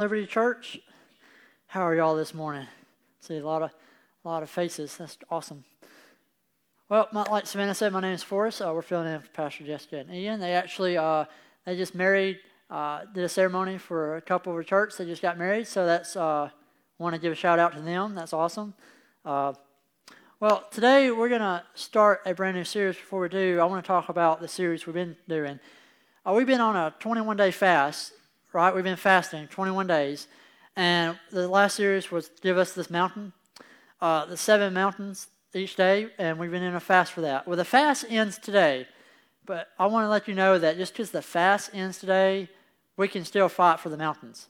Liberty Church. How are y'all this morning? See a lot of a lot of faces. That's awesome. Well, my, like Savannah said, my name is Forrest. Uh, we're filling in for Pastor Jessica and Ian. They actually uh, they just married, uh, did a ceremony for a couple of our church. They just got married, so that's uh, want to give a shout out to them. That's awesome. Uh, well, today we're to start a brand new series. Before we do, I want to talk about the series we've been doing. Uh, we've been on a 21 day fast right? We've been fasting 21 days. And the last series was give us this mountain, uh, the seven mountains each day, and we've been in a fast for that. Well, the fast ends today, but I want to let you know that just because the fast ends today, we can still fight for the mountains.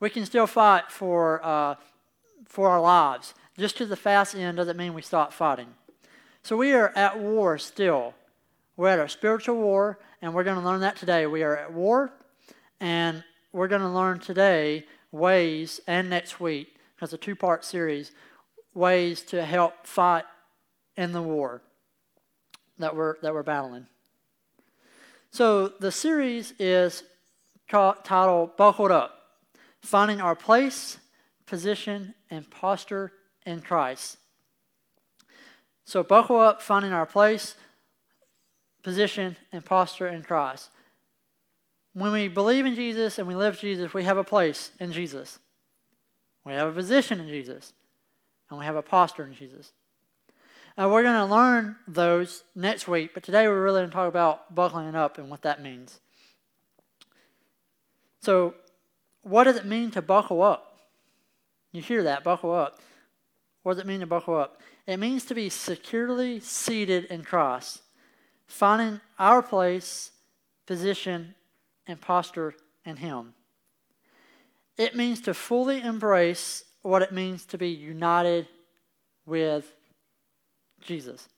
We can still fight for, uh, for our lives. Just because the fast ends doesn't mean we stop fighting. So we are at war still. We're at a spiritual war, and we're going to learn that today. We are at war, and we're going to learn today ways, and next week, because a two part series, ways to help fight in the war that we're, that we're battling. So the series is titled Buckled Up Finding Our Place, Position, and Posture in Christ. So buckle up, finding our place, position, and posture in Christ. When we believe in Jesus and we live Jesus, we have a place in Jesus. We have a position in Jesus. And we have a posture in Jesus. And we're going to learn those next week, but today we're really going to talk about buckling up and what that means. So, what does it mean to buckle up? You hear that, buckle up. What does it mean to buckle up? It means to be securely seated in Christ, finding our place, position, and in Him. It means to fully embrace what it means to be united with Jesus.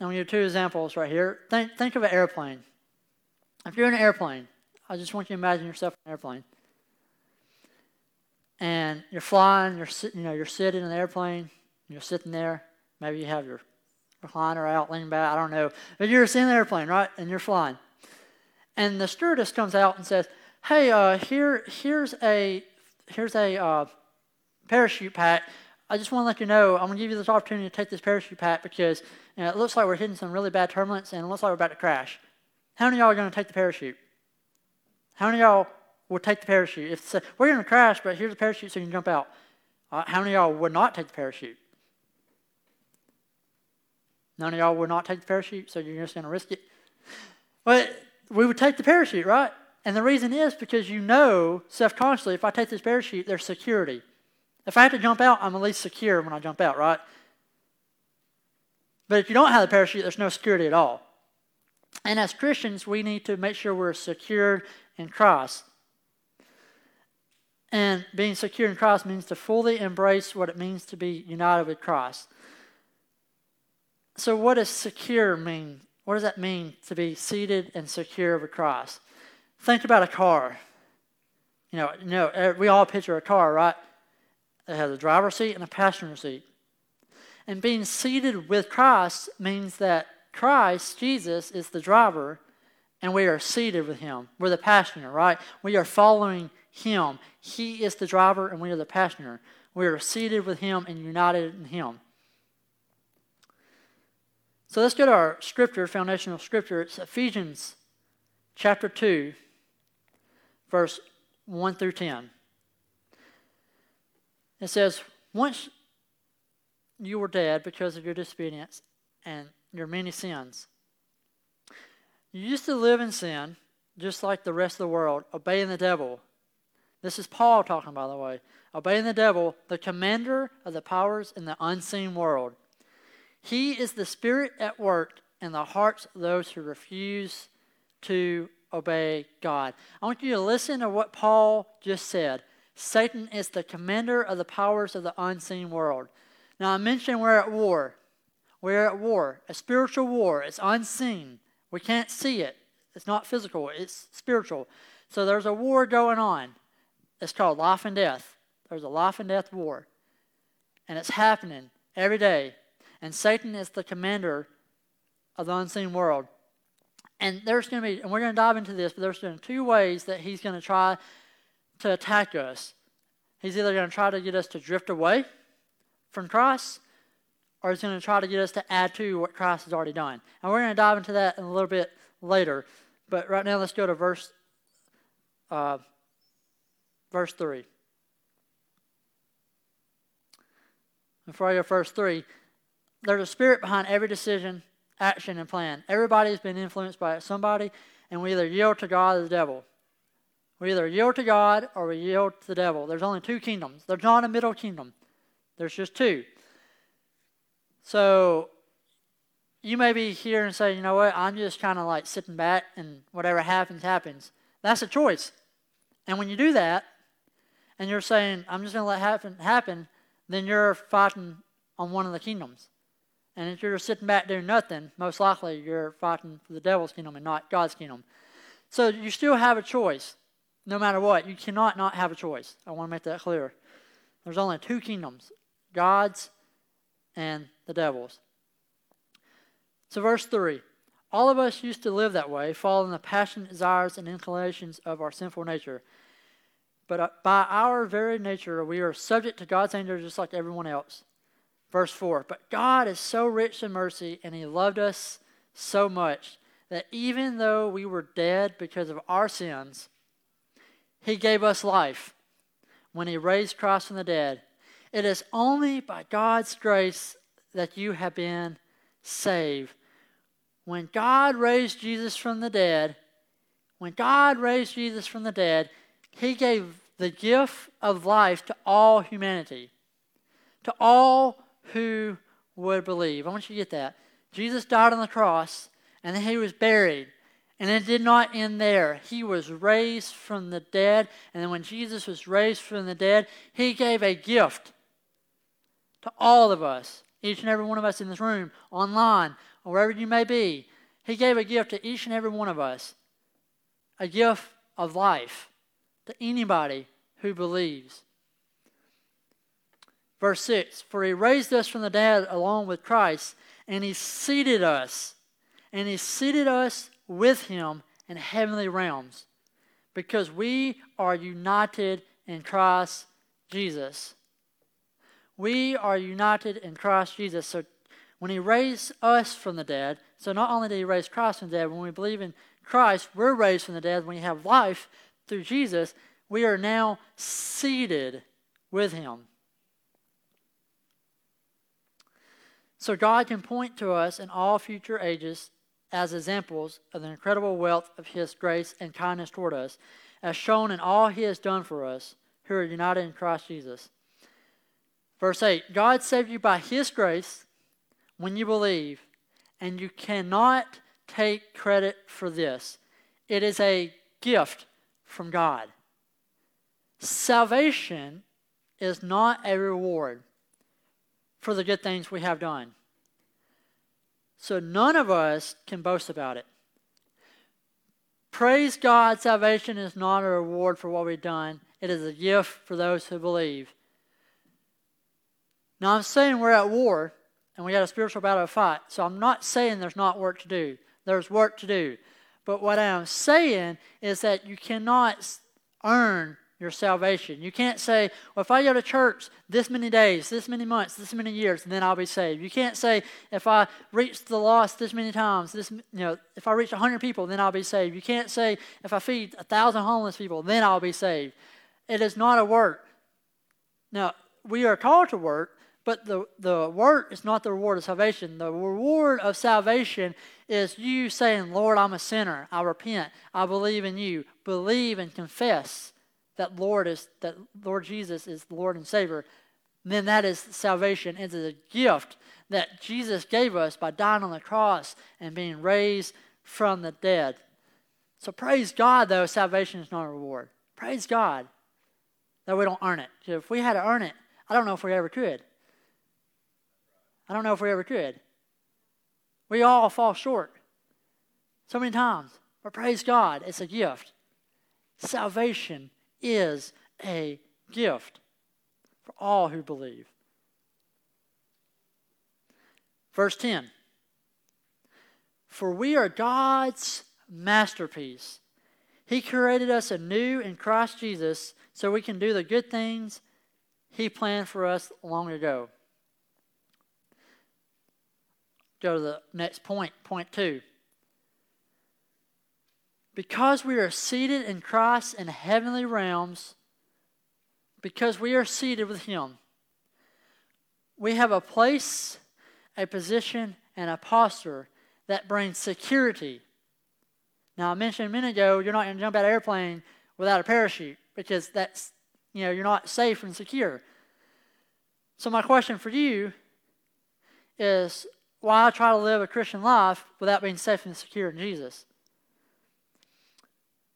Now, we have two examples right here. Think, think of an airplane. If you're in an airplane, I just want you to imagine yourself in an airplane. And you're flying, you're, sitting, you know, you're sitting in an airplane, you're sitting there. Maybe you have your recliner out, leaning back, I don't know. But you're sitting in the airplane, right? And you're flying. And the stewardess comes out and says, "Hey, uh, here, here's a, here's a uh, parachute pack. I just want to let you know, I'm to give you this opportunity to take this parachute pack because you know, it looks like we're hitting some really bad turbulence and it looks like we're about to crash. How many of y'all are to take the parachute? How many of y'all would take the parachute? If we're going to crash, but here's a parachute so you can jump out. Uh, how many of y'all would not take the parachute? None of y'all would not take the parachute, so you're just to risk it. But we would take the parachute, right? And the reason is because you know self consciously, if I take this parachute, there's security. If I have to jump out, I'm at least secure when I jump out, right? But if you don't have the parachute, there's no security at all. And as Christians, we need to make sure we're secure in Christ. And being secure in Christ means to fully embrace what it means to be united with Christ. So, what does secure mean what does that mean to be seated and secure with Christ? Think about a car. You know, you know, eh, we all picture a car, right? It has a driver's seat and a passenger seat. And being seated with Christ means that Christ, Jesus, is the driver, and we are seated with him. We're the passenger, right? We are following him. He is the driver, and we are the passenger. We are seated with him and united in him. So let's go to our scripture, foundational scripture. It's Ephesians chapter 2, verse 1 through 10. It says, Once you were dead because of your disobedience and your many sins, you used to live in sin just like the rest of the world, obeying the devil. This is Paul talking, by the way. Obeying the devil, the commander of the powers in the unseen world. He is the Spirit at work in the hearts of those who refuse to obey God. I want you to listen to what Paul just said. Satan is the commander of the powers of the unseen world. Now, I mentioned we're at war. We're at war, a spiritual war. It's unseen. We can't see it. It's not physical, it's spiritual. So there's a war going on. It's called life and death. There's a life and death war. And it's happening every day and Satan is the commander of the unseen world. And there's going to be, and we're going to dive into this, but there's going to be two ways that he's going to try to attack us. He's either going to try to get us to drift away from Christ, or he's going to try to get us to add to what Christ has already done. And we're going to dive into that in a little bit later. But right now, let's go to verse uh, verse three. Before I go verse three, there's a spirit behind every decision, action, and plan. Everybody's been influenced by somebody, and we either yield to God or the devil. We either yield to God or we yield to the devil. There's only two kingdoms. There's not a middle kingdom. There's just two. So you may be here and say, you know what, I'm just kind of like sitting back and whatever happens, happens. That's a choice. And when you do that, and you're saying, I'm just going to let happen happen, then you're fighting on one of the kingdoms. And if you're sitting back doing nothing, most likely you're fighting for the devil's kingdom and not God's kingdom. So you still have a choice, no matter what. You cannot not have a choice. I want to make that clear. There's only two kingdoms God's and the devil's. So, verse 3 All of us used to live that way, following the passionate desires and inclinations of our sinful nature. But uh, by our very nature, we are subject to God's anger just like everyone else. Verse 4 But God is so rich in mercy, and He loved us so much that even though we were dead because of our sins, He gave us life when He raised Christ from the dead. It is only by God's grace that you have been saved. When God raised Jesus from the dead, when God raised Jesus from the dead, He gave the gift of life to all humanity, to all who would believe. I want you to get that. Jesus died on the cross, and then he was buried. And it did not end there. He was raised from the dead. And then when Jesus was raised from the dead, he gave a gift to all of us, each and every one of us in this room, online, or wherever you may be. He gave a gift to each and every one of us a gift of life to anybody who believes. Verse 6 For he raised us from the dead along with Christ, and he seated us, and he seated us with him in heavenly realms, because we are united in Christ Jesus. We are united in Christ Jesus. So when he raised us from the dead, so not only did he raise Christ from the dead, when we believe in Christ, we're raised from the dead. When we have life through Jesus, we are now seated with him. So God can point to us in all future ages as examples of the incredible wealth of His grace and kindness toward us, as shown in all He has done for us who are united in Christ Jesus. Verse 8 God saved you by His grace when you believe, and you cannot take credit for this. It is a gift from God. Salvation is not a reward for the good things we have done. So none of us can boast about it. Praise God, salvation is not a reward for what we've done, it is a gift for those who believe. Now, I'm saying we're at war and we got a spiritual battle to fight, so I'm not saying there's not work to do. There's work to do. But what I'm saying is that you cannot earn your salvation. You can't say, well, if I go to church this many days, this many months, this many years, then I'll be saved. You can't say, if I reach the lost this many times, this, you know, if I reach 100 people, then I'll be saved. You can't say, if I feed a 1,000 homeless people, then I'll be saved. It is not a work. Now, we are called to work, but the, the work is not the reward of salvation. The reward of salvation is you saying, Lord, I'm a sinner. I repent. I believe in you. Believe and confess that Lord is that Lord Jesus is Lord and Savior, then that is salvation. It is a gift that Jesus gave us by dying on the cross and being raised from the dead. So praise God, though salvation is not a reward. Praise God that we don't earn it. If we had to earn it, I don't know if we ever could. I don't know if we ever could. We all fall short so many times. But praise God, it's a gift. Salvation is a gift for all who believe. Verse 10 For we are God's masterpiece. He created us anew in Christ Jesus so we can do the good things He planned for us long ago. Go to the next point, point two. Because we are seated in Christ in heavenly realms, because we are seated with Him, we have a place, a position, and a posture that brings security. Now, I mentioned a minute ago, you're not going to jump out of an airplane without a parachute because that's, you know, you're not safe and secure. So, my question for you is why try to live a Christian life without being safe and secure in Jesus?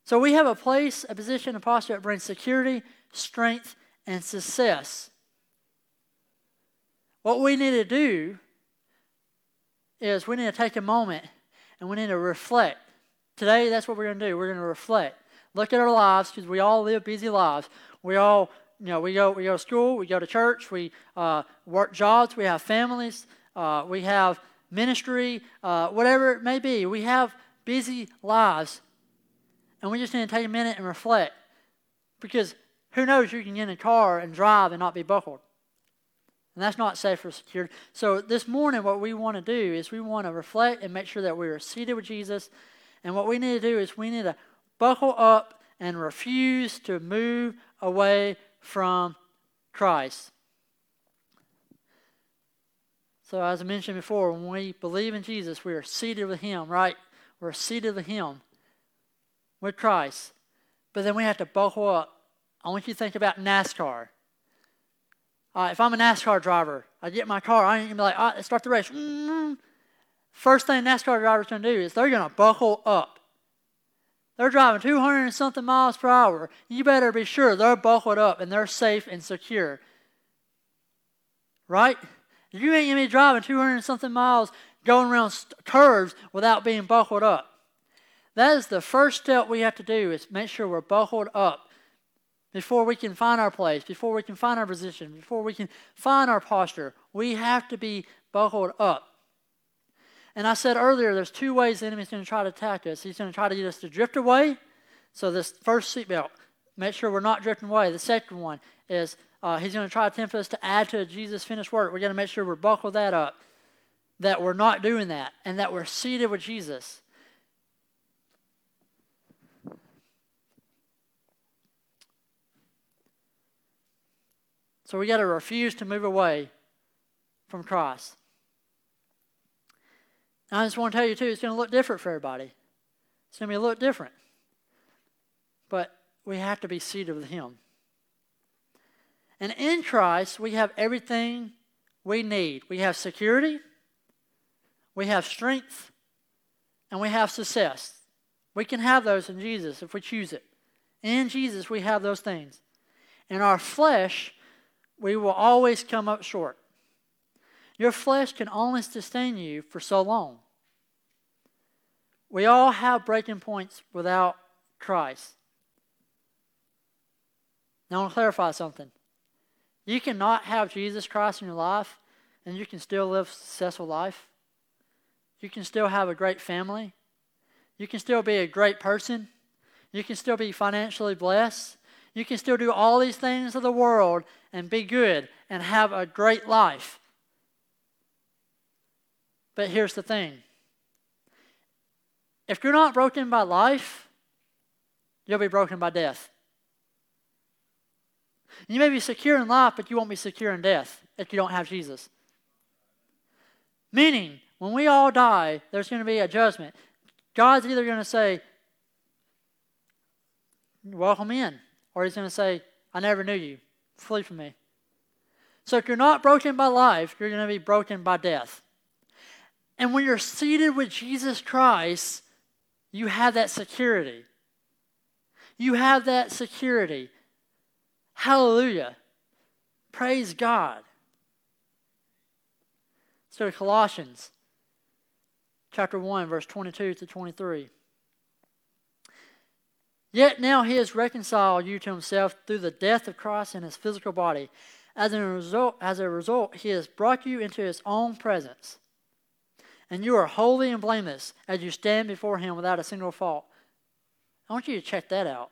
So, we have a place, a position, a posture that brings security, strength, and success. What we need to do is we need to take a moment and we need to reflect. Today, that's what we're going to do. We're going to reflect. Look at our lives because we all live busy lives. We all, you know, we go, we go to school, we go to church, we uh, work jobs, we have families, uh, we have ministry, uh, whatever it may be. We have busy lives. And we just need to take a minute and reflect. Because who knows, you can get in a car and drive and not be buckled. And that's not safe or secure. So this morning, what we want to do is we want to reflect and make sure that we are seated with Jesus. And what we need to do is we need to buckle up and refuse to move away from Christ. So, as I mentioned before, when we believe in Jesus, we are seated with Him, right? We're seated with Him, with Christ. But then we have to buckle up. I want you to think about NASCAR. Uh, if I'm a NASCAR driver, I get in my car, I ain't gonna be like, all right, start the race. Mm-hmm. First thing NASCAR driver's gonna do is they're gonna buckle up. They're driving 200 and something miles per hour. You better be sure they're buckled up and they're safe and secure. Right? You ain't gonna be driving 200 and something miles going around curves without being buckled up. That is the first step we have to do is make sure we're buckled up before we can find our place, before we can find our position, before we can find our posture, we have to be buckled up. And I said earlier, there's two ways the enemy's going to try to attack us. He's going to try to get us to drift away. So this first seatbelt, make sure we're not drifting away. The second one is uh, he's going to try to tempt us to add to Jesus' finished work. We're going to make sure we're buckled that up, that we're not doing that, and that we're seated with Jesus. So we got to refuse to move away from Christ. And I just want to tell you, too, it's going to look different for everybody. It's going to be a little different. But we have to be seated with Him. And in Christ, we have everything we need. We have security, we have strength, and we have success. We can have those in Jesus if we choose it. In Jesus, we have those things. In our flesh, we will always come up short. Your flesh can only sustain you for so long. We all have breaking points without Christ. Now, I want to clarify something. You cannot have Jesus Christ in your life and you can still live a successful life. You can still have a great family. You can still be a great person. You can still be financially blessed. You can still do all these things of the world and be good and have a great life. But here's the thing if you're not broken by life, you'll be broken by death. You may be secure in life, but you won't be secure in death if you don't have Jesus. Meaning, when we all die, there's going to be a judgment. God's either going to say, Welcome in, or He's going to say, I never knew you. Flee from me. So if you're not broken by life, you're going to be broken by death. And when you're seated with Jesus Christ, you have that security. You have that security. Hallelujah. Praise God. Go to Colossians chapter 1, verse 22 to 23. Yet now he has reconciled you to himself through the death of Christ in his physical body. As a result, as a result, he has brought you into his own presence. And you are holy and blameless as you stand before him without a single fault. I want you to check that out.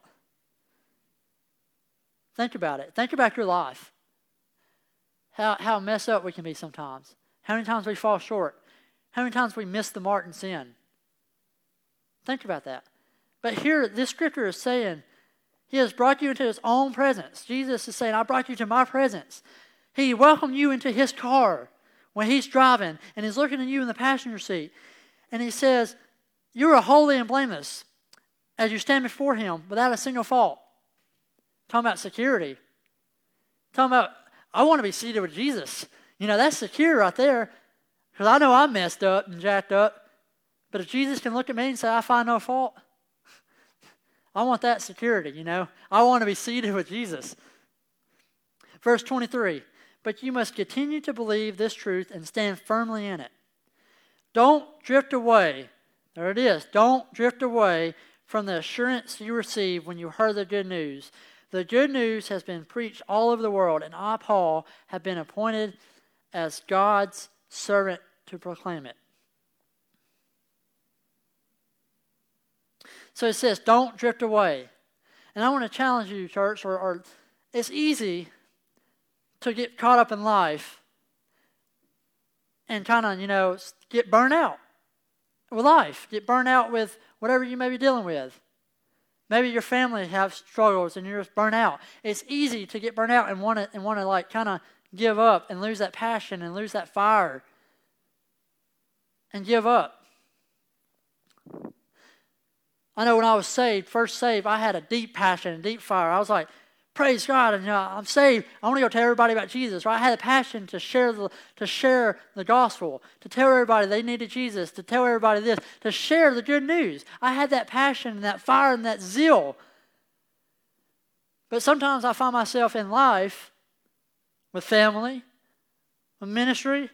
Think about it. Think about your life. How, how messed up we can be sometimes. How many times we fall short. How many times we miss the mark in sin. Think about that. But here, this scripture is saying, He has brought you into His own presence. Jesus is saying, I brought you to my presence. He welcomed you into His car when He's driving, and He's looking at you in the passenger seat. And He says, You are holy and blameless as you stand before Him without a single fault. Talking about security. Talking about, I want to be seated with Jesus. You know, that's secure right there. Because I know I'm messed up and jacked up. But if Jesus can look at me and say, I find no fault, I want that security, you know. I want to be seated with Jesus. Verse 23 But you must continue to believe this truth and stand firmly in it. Don't drift away. There it is. Don't drift away from the assurance you received when you heard the good news. The good news has been preached all over the world, and I, Paul, have been appointed as God's servant to proclaim it. So it says, don't drift away. And I want to challenge you, church, or, or it's easy to get caught up in life and kind of, you know, get burnt out with life, get burnt out with whatever you may be dealing with. Maybe your family have struggles and you're just burnt out. It's easy to get burnt out and want to and want to like kind of give up and lose that passion and lose that fire and give up. I know when I was saved, first saved, I had a deep passion and deep fire. I was like, praise God, and you know, I'm saved. I want to go tell everybody about Jesus. Right? I had a passion to share the to share the gospel, to tell everybody they needed Jesus, to tell everybody this, to share the good news. I had that passion and that fire and that zeal. But sometimes I find myself in life with family, with ministry,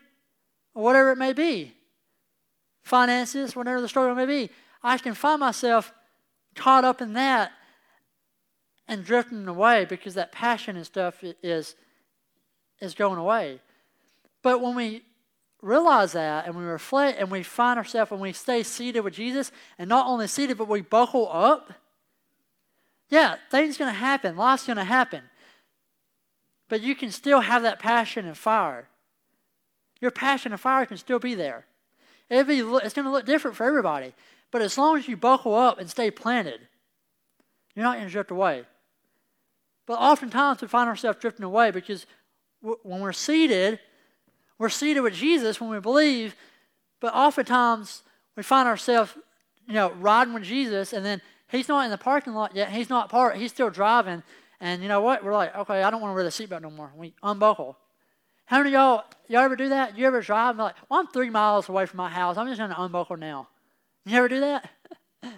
or whatever it may be, finances, whatever the struggle may be. I can find myself caught up in that and drifting away because that passion and stuff is is going away. But when we realize that and we reflect and we find ourselves and we stay seated with Jesus and not only seated but we buckle up, yeah, things gonna happen, life's gonna happen. But you can still have that passion and fire. Your passion and fire can still be there. It's going to look different for everybody. But as long as you buckle up and stay planted, you're not going to drift away. But oftentimes we find ourselves drifting away because when we're seated, we're seated with Jesus when we believe, but oftentimes we find ourselves, you know, riding with Jesus and then he's not in the parking lot yet. He's not part, he's still driving. And you know what? We're like, okay, I don't want to wear the seatbelt no more. We unbuckle. How many y'all, y'all ever do that? You ever drive and like, well, I'm three miles away from my house. I'm just going to unbuckle now. You ever do that?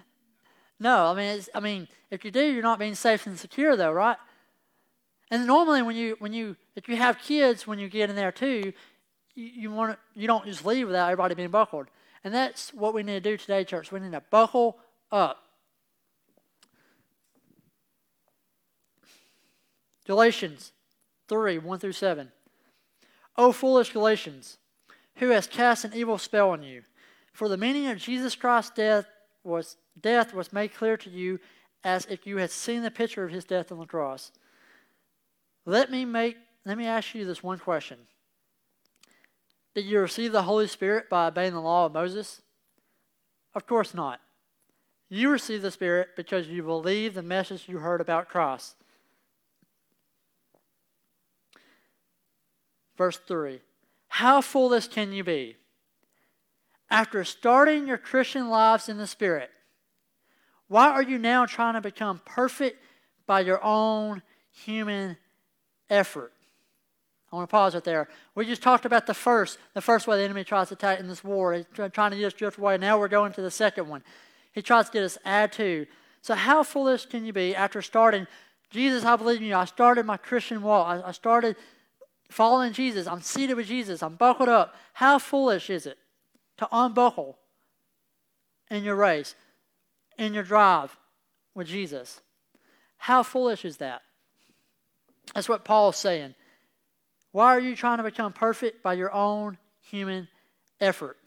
no, I mean, I mean, if you do, you're not being safe and secure, though, right? And normally, when you when you if you have kids, when you get in there too, you, you want you don't just leave without everybody being buckled. And that's what we need to do today, church. We need to buckle up. Galatians 3 1 through 7. O foolish Galatians, who has cast an evil spell on you? For the meaning of Jesus Christ's death was death was made clear to you as if you had seen the picture of his death on the cross. Let me make let me ask you this one question. Did you receive the Holy Spirit by obeying the law of Moses? Of course not. You received the Spirit because you believed the message you heard about Christ. Verse 3 How foolish can you be? After starting your Christian lives in the Spirit, why are you now trying to become perfect by your own human effort? I want to pause right there. We just talked about the first, the first way the enemy tries to attack in this war. He's trying to get us drift away. Now we're going to the second one. He tries to get us add to. So how foolish can you be after starting? Jesus, I believe in you. I started my Christian walk. I, I started following Jesus. I'm seated with Jesus. I'm buckled up. How foolish is it to unbuckle in your race, in your drive with Jesus? How foolish is that? That's what Paul's saying. Why are you trying to become perfect by your own human effort?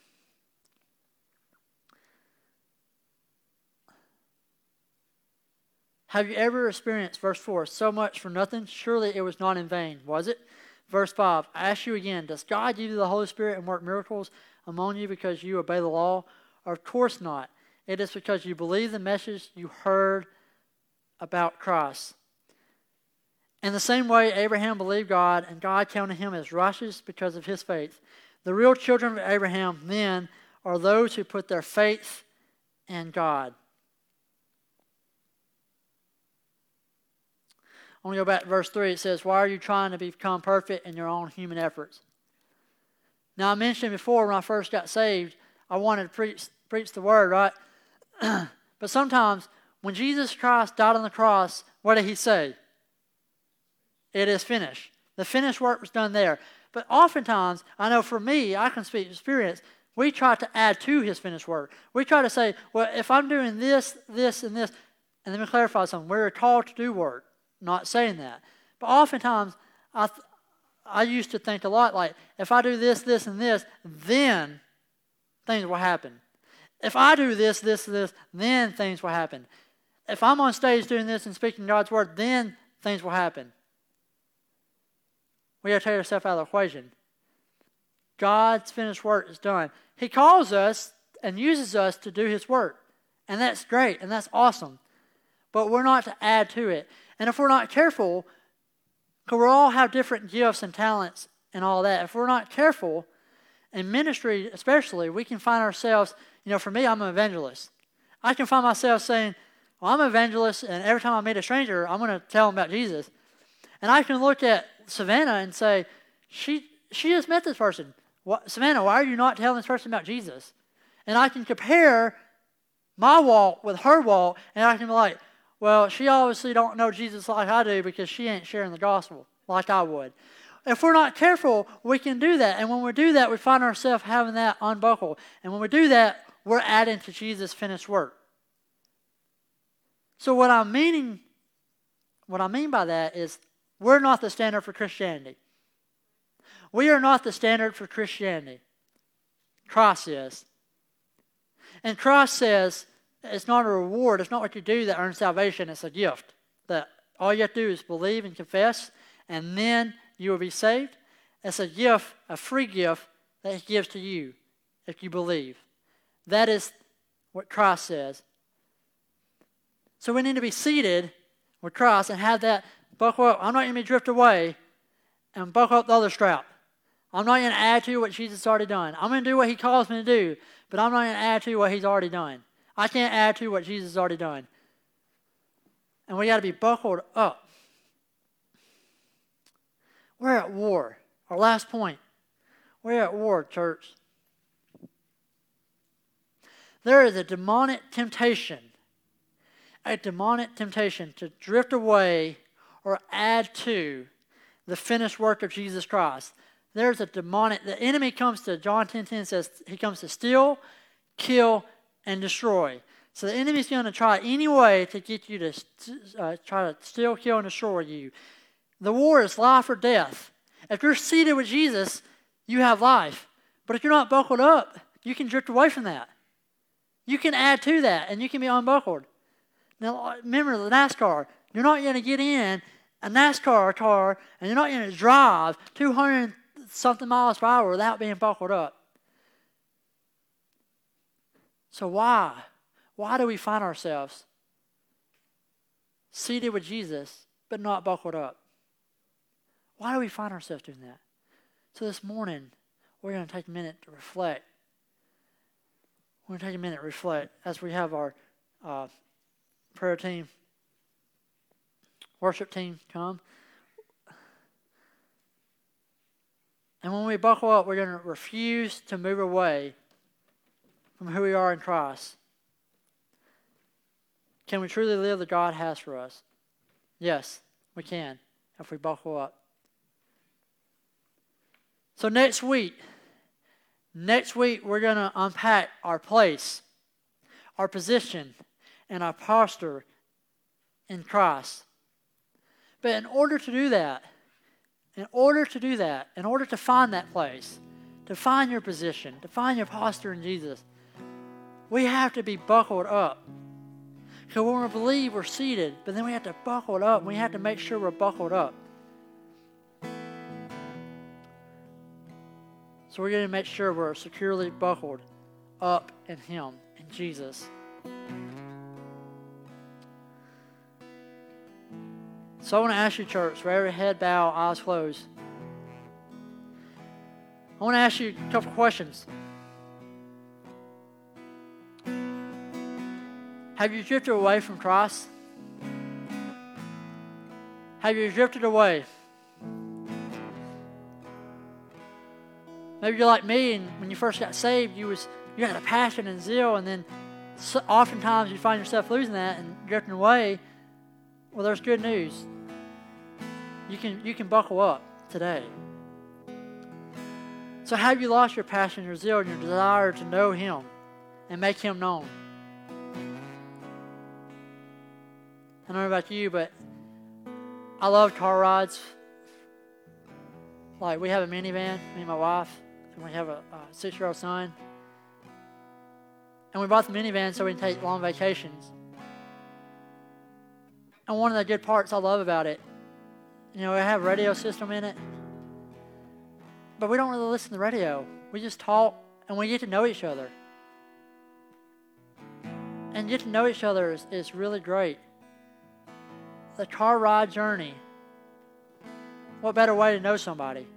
Have you ever experienced, verse 4, so much for nothing? Surely it was not in vain, was it? Verse 5, I ask you again, does God give you the Holy Spirit and work miracles among you because you obey the law? Of course not. It is because you believe the message you heard about Christ. In the same way, Abraham believed God, and God counted him as righteous because of his faith. The real children of Abraham, then, are those who put their faith in God. I want to go back to verse 3. It says, Why are you trying to become perfect in your own human efforts? Now, I mentioned before when I first got saved, I wanted to preach, preach the word, right? but sometimes when Jesus Christ died on the cross, what did he say? It is finished. The finished work was done there. But oftentimes, I know for me, I can speak experience, we try to add to his finished work. We try to say, well, if I'm doing this, this, and this, and let me clarify something. We're called to do work not saying that. But oftentimes, I, th- I used to think a lot like, if I do this, this, and this, then things will happen. If I do this, this, this, then things will happen. If I'm on stage doing this and speaking God's word, then things will happen. We to take ourselves out of the equation. God's finished work is done. He calls us and uses us to do His work. And that's great and that's awesome. But we're not to add to it. And if we're not careful, because we all have different gifts and talents and all that, if we're not careful, in ministry especially, we can find ourselves, you know, for me, I'm an evangelist. I can find myself saying, well, I'm an evangelist, and every time I meet a stranger, I'm going to tell them about Jesus. And I can look at Savannah and say, she, she just met this person. What, Savannah, why are you not telling this person about Jesus? And I can compare my walk with her walk, and I can be like, well, she obviously don't know Jesus like I do because she ain't sharing the gospel like I would. If we're not careful, we can do that. And when we do that, we find ourselves having that unbuckle. And when we do that, we're adding to Jesus' finished work. So what I'm meaning, what I mean by that is we're not the standard for Christianity. We are not the standard for Christianity. Christ is. And Christ says, it's not a reward. It's not what you do that earns salvation. It's a gift. That all you have to do is believe and confess, and then you will be saved. It's a gift, a free gift that He gives to you if you believe. That is what Christ says. So we need to be seated with Christ and have that buckle up. I'm not going to drift away and buckle up the other strap. I'm not going to add to what Jesus already done. I'm going to do what He calls me to do, but I'm not going to add to what He's already done. I can't add to what Jesus has already done. And we got to be buckled up. We're at war. Our last point. We're at war, church. There is a demonic temptation, a demonic temptation to drift away or add to the finished work of Jesus Christ. There's a demonic, the enemy comes to, John 10 10 says, he comes to steal, kill, and destroy. So the enemy's going to try any way to get you to uh, try to steal, kill, and destroy you. The war is life or death. If you're seated with Jesus, you have life. But if you're not buckled up, you can drift away from that. You can add to that, and you can be unbuckled. Now, remember the NASCAR. You're not going to get in a NASCAR car, and you're not going to drive 200 something miles per hour without being buckled up. So, why? Why do we find ourselves seated with Jesus but not buckled up? Why do we find ourselves doing that? So, this morning, we're going to take a minute to reflect. We're going to take a minute to reflect as we have our uh, prayer team, worship team come. And when we buckle up, we're going to refuse to move away from who we are in Christ. Can we truly live the God has for us? Yes, we can if we buckle up. So next week, next week we're going to unpack our place, our position, and our posture in Christ. But in order to do that, in order to do that, in order to find that place, to find your position, to find your posture in Jesus, we have to be buckled up. Because when we believe, we're seated, but then we have to buckle it up. We have to make sure we're buckled up. So we're going to make sure we're securely buckled up in Him, in Jesus. So I want to ask you, church, for every head bow, eyes closed. I want to ask you a couple questions. Have you drifted away from Christ? Have you drifted away? Maybe you're like me, and when you first got saved, you was you had a passion and zeal, and then so, oftentimes you find yourself losing that and drifting away. Well, there's good news. You can you can buckle up today. So, have you lost your passion, your zeal, and your desire to know Him and make Him known? I don't know about you, but I love car rides. Like, we have a minivan, me and my wife, and we have a, a six year old son. And we bought the minivan so we can take long vacations. And one of the good parts I love about it, you know, we have a radio system in it, but we don't really listen to the radio. We just talk and we get to know each other. And get to know each other is, is really great the car ride journey. What better way to know somebody?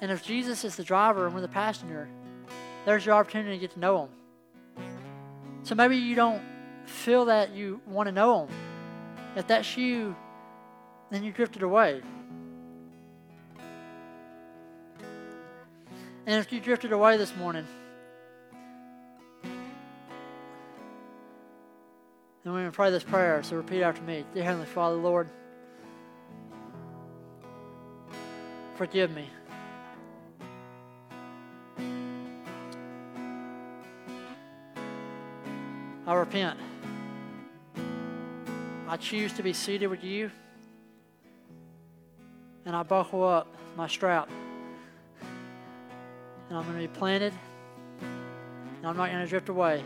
And if Jesus is the driver and we're the passenger, there's your opportunity to get to know him. So maybe you don't feel that you want to know him. If that's you, then you drifted away. And if you drifted away this morning, And we're going to pray this prayer, so repeat after me. Dear Heavenly Father, Lord, forgive me. I repent. I choose to be seated with you, and I buckle up my strap. And I'm going to be planted, and I'm not going to drift away.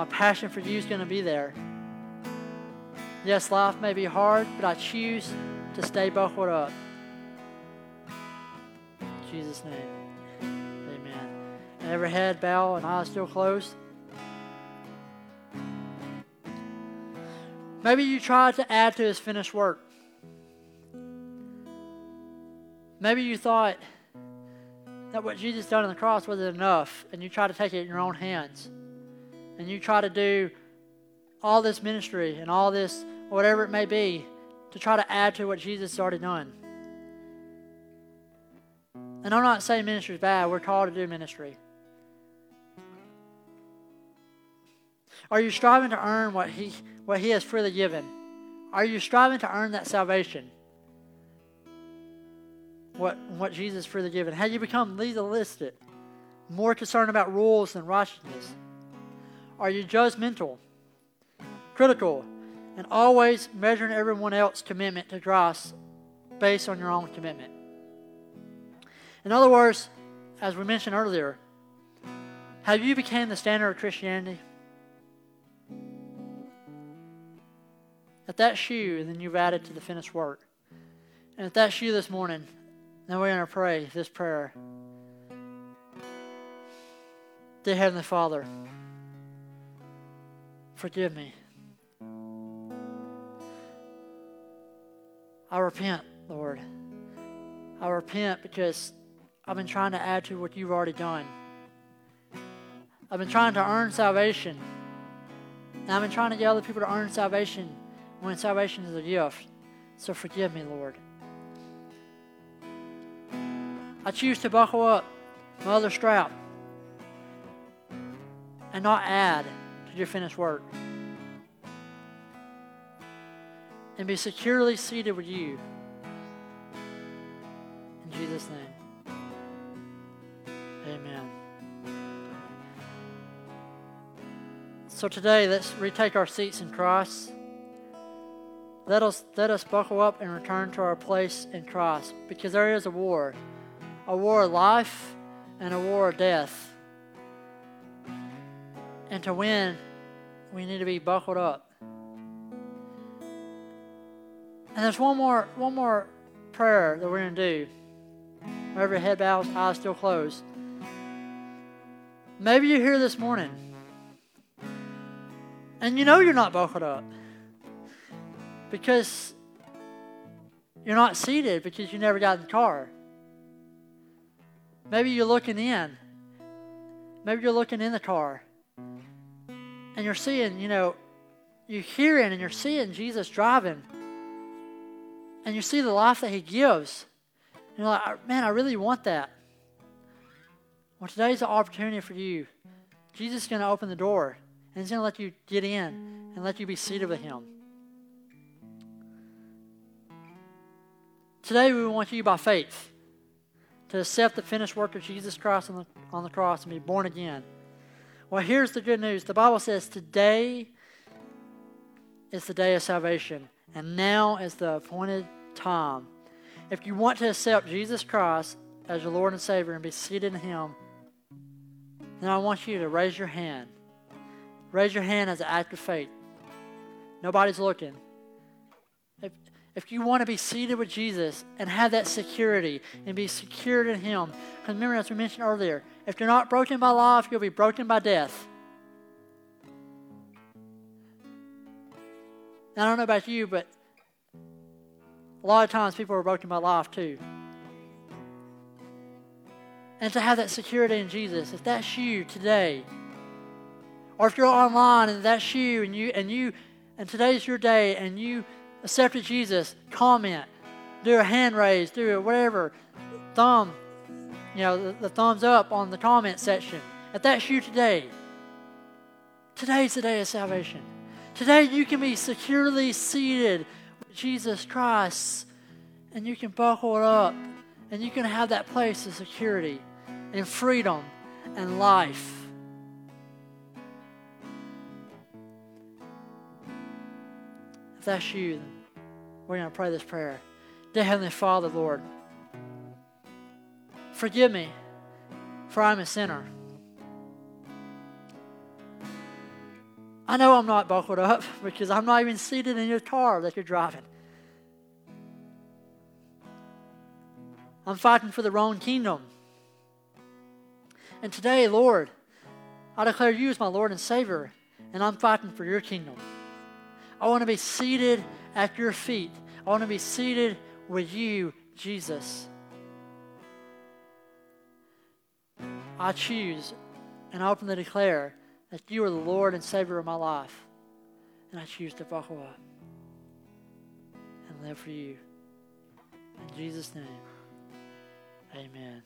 My passion for you is going to be there. Yes, life may be hard, but I choose to stay buckled up. In Jesus' name. Amen. And every head bow and eyes still closed. Maybe you tried to add to his finished work. Maybe you thought that what Jesus done on the cross wasn't enough, and you tried to take it in your own hands and you try to do all this ministry and all this, whatever it may be, to try to add to what Jesus has already done. And I'm not saying ministry is bad, we're called to do ministry. Are you striving to earn what he, what he has freely given? Are you striving to earn that salvation? What, what Jesus freely given? Have you become legalistic? More concerned about rules than righteousness? Are you judgmental, critical, and always measuring everyone else's commitment to Christ based on your own commitment? In other words, as we mentioned earlier, have you become the standard of Christianity? If that's you, then you've added to the finished work. And if that's you this morning, then we're going to pray this prayer. Dear Heavenly Father, Forgive me. I repent, Lord. I repent because I've been trying to add to what you've already done. I've been trying to earn salvation. And I've been trying to get other people to earn salvation when salvation is a gift. So forgive me, Lord. I choose to buckle up my other strap and not add to your finished work. And be securely seated with you. In Jesus' name. Amen. So today, let's retake our seats in Christ. Let us, let us buckle up and return to our place in Christ because there is a war a war of life and a war of death. And to win, we need to be buckled up. And there's one more one more prayer that we're going to do. Wherever head bows, eyes still closed. Maybe you're here this morning and you know you're not buckled up because you're not seated because you never got in the car. Maybe you're looking in. Maybe you're looking in the car and you're seeing, you know, you're hearing and you're seeing Jesus driving and you see the life that he gives. And you're like, man, I really want that. Well, today's the opportunity for you. Jesus is going to open the door and he's going to let you get in and let you be seated with him. Today, we want you by faith to accept the finished work of Jesus Christ on the, on the cross and be born again. Well, here's the good news the Bible says today is the day of salvation, and now is the appointed time. If you want to accept Jesus Christ as your Lord and Savior and be seated in Him, then I want you to raise your hand. Raise your hand as an act of faith. Nobody's looking. If, if you want to be seated with Jesus and have that security and be secured in Him, because remember, as we mentioned earlier, if you're not broken by life, you'll be broken by death. I don't know about you, but a lot of times people are broken by life too. And to have that security in Jesus, if that's you today, or if you're online and that's you and you and you and today's your day and you accepted Jesus, comment, do a hand raise, do a whatever, thumb, you know, the, the thumbs up on the comment section. If that's you today, today's the day of salvation. Today you can be securely seated with Jesus Christ and you can buckle it up and you can have that place of security and freedom and life. If that's you, we're going to pray this prayer. Dear Heavenly Father, Lord, forgive me, for I'm a sinner. I know I'm not buckled up because I'm not even seated in your car that you're driving. I'm fighting for the wrong kingdom. And today, Lord, I declare you as my Lord and Savior, and I'm fighting for your kingdom. I want to be seated at your feet. I want to be seated with you, Jesus. I choose and I openly declare that you are the Lord and Savior of my life. And I choose to buckle up and live for you. In Jesus' name, amen.